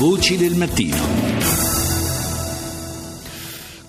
Voci del mattino.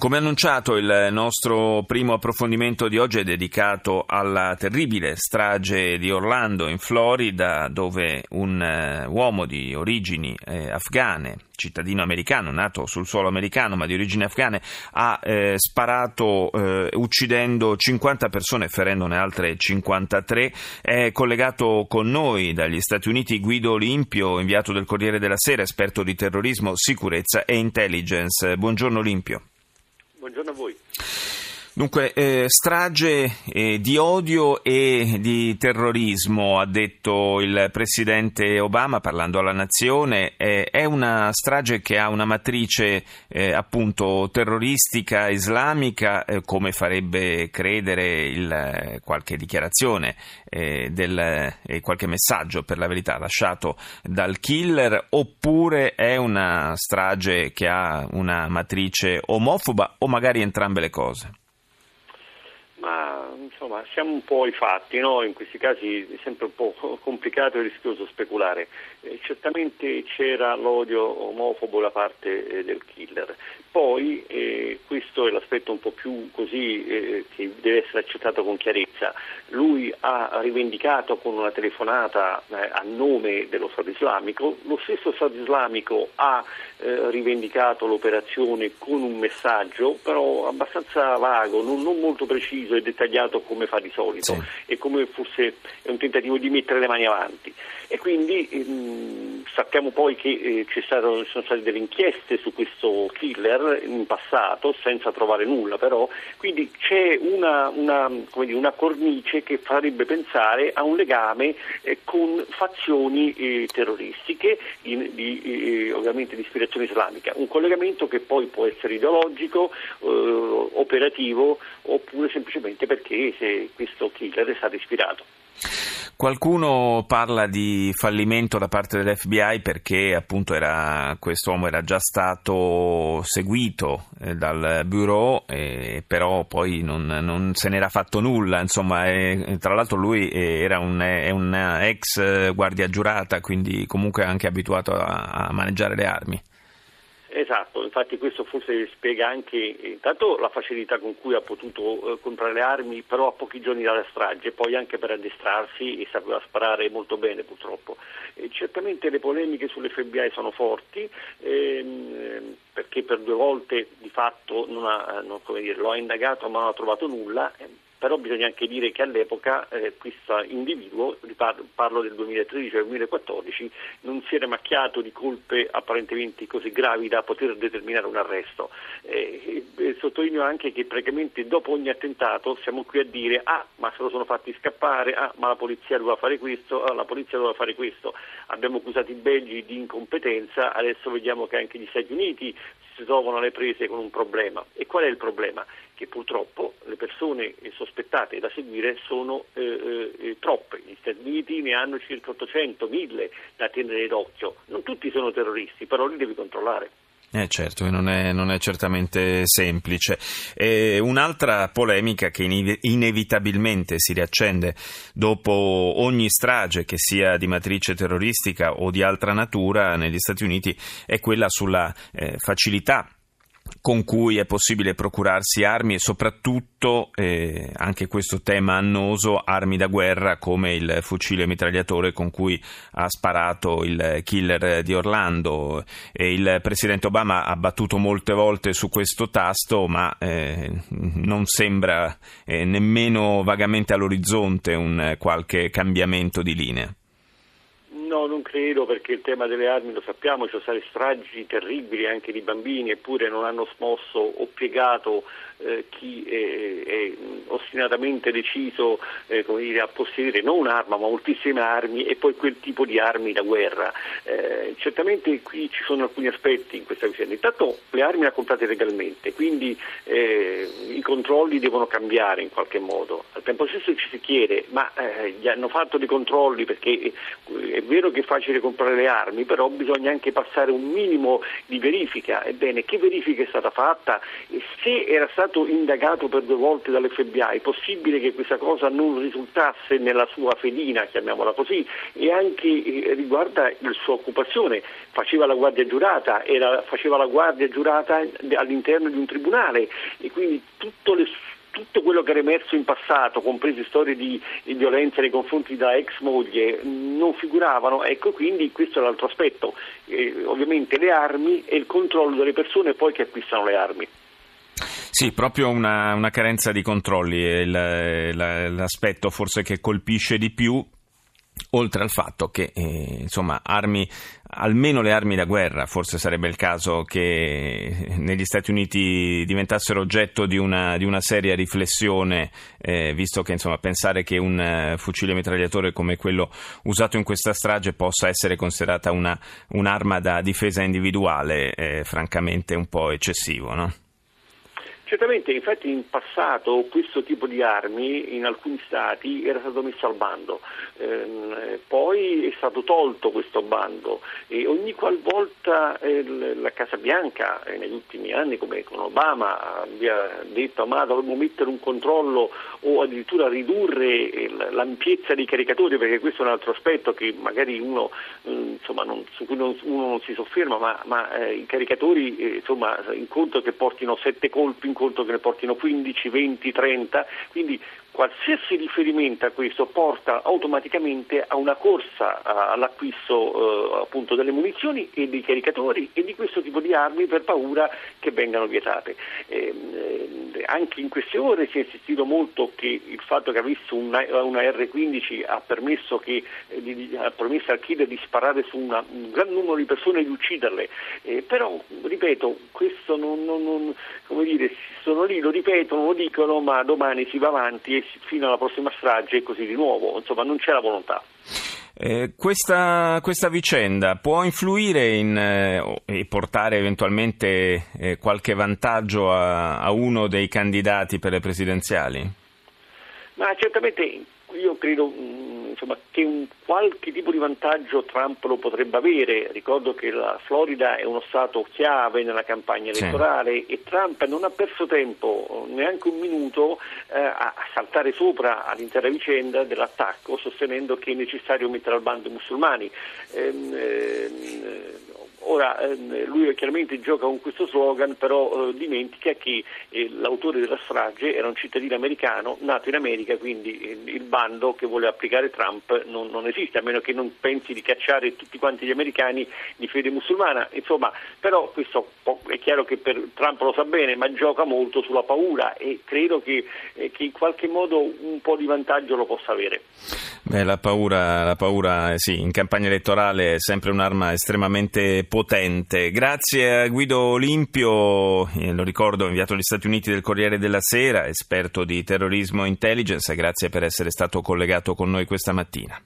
Come annunciato, il nostro primo approfondimento di oggi è dedicato alla terribile strage di Orlando in Florida, dove un uh, uomo di origini eh, afghane, cittadino americano, nato sul suolo americano ma di origini afghane, ha eh, sparato eh, uccidendo 50 persone ferendone altre 53. È collegato con noi dagli Stati Uniti Guido Olimpio, inviato del Corriere della Sera, esperto di terrorismo, sicurezza e intelligence. Buongiorno Olimpio. Buongiorno a voi. Dunque, eh, strage eh, di odio e di terrorismo, ha detto il presidente Obama parlando alla nazione, eh, è una strage che ha una matrice eh, appunto terroristica islamica, eh, come farebbe credere il, qualche dichiarazione eh, del, qualche messaggio per la verità lasciato dal killer, oppure è una strage che ha una matrice omofoba o magari entrambe le cose? Ma insomma siamo un po' ai fatti, no? in questi casi è sempre un po' complicato e rischioso speculare. Eh, certamente c'era l'odio omofobo da parte eh, del killer, poi eh, questo è l'aspetto un po' più così eh, che deve essere accettato con chiarezza. Lui ha rivendicato con una telefonata eh, a nome dello Stato islamico, lo stesso Stato islamico ha eh, rivendicato l'operazione con un messaggio, però abbastanza vago, non, non molto preciso e dettagliato come fa di solito sì. e come forse è un tentativo di mettere le mani avanti. E quindi ehm, sappiamo poi che eh, ci sono state delle inchieste su questo killer in passato senza trovare nulla, però quindi c'è una, una, dire, una cornice che farebbe pensare a un legame eh, con fazioni eh, terroristiche di, di, eh, ovviamente di ispirazione islamica, un collegamento che poi può essere ideologico, eh, operativo oppure semplicemente perché questo killer è stato ispirato. Qualcuno parla di fallimento da parte dell'FBI perché appunto era, quest'uomo era già stato seguito eh, dal bureau, eh, però poi non, non, se n'era fatto nulla. Insomma, e, tra l'altro lui era un, è un ex guardia giurata, quindi comunque anche abituato a, a maneggiare le armi. Infatti questo forse spiega anche intanto la facilità con cui ha potuto eh, comprare le armi, però a pochi giorni dalla strage, poi anche per addestrarsi e sapeva sparare molto bene purtroppo. E certamente le polemiche sull'FBI sono forti ehm, perché per due volte di fatto non ha, non, dire, lo ha indagato ma non ha trovato nulla. Ehm, però bisogna anche dire che all'epoca eh, questo individuo, parlo del 2013 o 2014, non si era macchiato di colpe apparentemente così gravi da poter determinare un arresto. Eh, eh, sottolineo anche che praticamente dopo ogni attentato siamo qui a dire ah ma se lo sono fatti scappare, ah ma la polizia doveva fare questo, ah, la polizia doveva fare questo, abbiamo accusato i belgi di incompetenza, adesso vediamo che anche gli Stati Uniti si trovano alle prese con un problema. E qual è il problema? Che purtroppo le persone sospettate da seguire sono eh, eh, eh troppe. Gli Stati Uniti ne hanno circa 800, 1000 da tenere d'occhio. Non tutti sono terroristi, però li devi controllare. Eh certo, non è, non è certamente semplice. E un'altra polemica che inevitabilmente si riaccende dopo ogni strage, che sia di matrice terroristica o di altra natura negli Stati Uniti, è quella sulla eh, facilità con cui è possibile procurarsi armi e soprattutto, eh, anche questo tema annoso, armi da guerra come il fucile mitragliatore con cui ha sparato il killer di Orlando. E il presidente Obama ha battuto molte volte su questo tasto, ma eh, non sembra eh, nemmeno vagamente all'orizzonte un qualche cambiamento di linea. No, non credo perché il tema delle armi lo sappiamo, ci sono state stragi terribili anche di bambini eppure non hanno smosso o piegato eh, chi è, è, ostinatamente deciso eh, dire, a possedere non un'arma ma moltissime armi e poi quel tipo di armi da guerra. Eh, certamente qui ci sono alcuni aspetti in questa vicenda. Intanto le armi le ha comprate legalmente, quindi eh, i controlli devono cambiare in qualche modo. Al tempo stesso ci si chiede ma eh, gli hanno fatto dei controlli perché è vero vero che è facile comprare le armi, però bisogna anche passare un minimo di verifica. Ebbene, che verifica è stata fatta? Se era stato indagato per due volte dall'FBI, è possibile che questa cosa non risultasse nella sua fedina, chiamiamola così, e anche eh, riguarda la sua occupazione. Faceva la guardia giurata, era, faceva la guardia giurata all'interno di un tribunale e quindi tutto le tutto quello che era emerso in passato, comprese storie di, violenza nei confronti da ex moglie, non figuravano, ecco quindi questo è l'altro aspetto, eh, ovviamente le armi e il controllo delle persone poi che acquistano le armi. Sì, proprio una, una carenza di controlli è l'aspetto forse che colpisce di più oltre al fatto che eh, insomma armi almeno le armi da guerra forse sarebbe il caso che negli Stati Uniti diventassero oggetto di una, di una seria riflessione eh, visto che insomma pensare che un uh, fucile mitragliatore come quello usato in questa strage possa essere considerata una, un'arma da difesa individuale è francamente un po' eccessivo no? Certamente, infatti in passato questo tipo di armi in alcuni stati era stato messo al bando, ehm, poi è stato tolto questo bando e ogni qualvolta eh, la Casa Bianca eh, negli ultimi anni, come con Obama, abbia detto ma dovremmo mettere un controllo o addirittura ridurre eh, l'ampiezza dei caricatori, perché questo è un altro aspetto che magari uno, eh, insomma, non, su cui non, uno non si sofferma, ma, ma eh, i caricatori eh, insomma, in conto che portino sette colpi in conto che ne portino 15, 20, 30, quindi qualsiasi riferimento a questo porta automaticamente a una corsa all'acquisto eh, delle munizioni e dei caricatori e di questo tipo di armi per paura che vengano vietate. Eh, eh, anche in queste ore si è insistito molto che il fatto che avesse una, una R15 ha permesso, che, eh, di, ha permesso al killer di sparare su una, un gran numero di persone e di ucciderle, eh, però ripeto, questo non, non, non come dire, sono lì, lo ripetono, lo dicono, ma domani si va avanti e fino alla prossima strage e così di nuovo, insomma non c'è la volontà. Eh, questa, questa, vicenda può influire in, eh, e portare eventualmente eh, qualche vantaggio a, a, uno dei candidati per le presidenziali? Ma certamente io credo mm, insomma, che un qualche tipo di vantaggio Trump lo potrebbe avere. Ricordo che la Florida è uno stato chiave nella campagna elettorale sì. e Trump non ha perso tempo, neanche un minuto, eh, a saltare sopra all'intera vicenda dell'attacco, sostenendo che è necessario mettere al bando i musulmani. Ehm, ehm, Ora ehm, lui chiaramente gioca con questo slogan, però eh, dimentica che eh, l'autore della strage era un cittadino americano nato in America, quindi eh, il bando che vuole applicare Trump non, non, esiste, a meno che non pensi di cacciare tutti quanti gli americani di fede musulmana. Insomma, però questo è chiaro che per Trump lo sa bene, ma gioca molto sulla paura e credo che, eh, che in qualche modo un po' di vantaggio lo possa avere. Beh, la paura, la paura sì, in campagna elettorale è sempre un'arma estremamente potente. Grazie a Guido Olimpio, eh, lo ricordo, inviato agli Stati Uniti del Corriere della Sera, esperto di terrorismo e intelligence, grazie per essere stato collegato con noi questa mattina.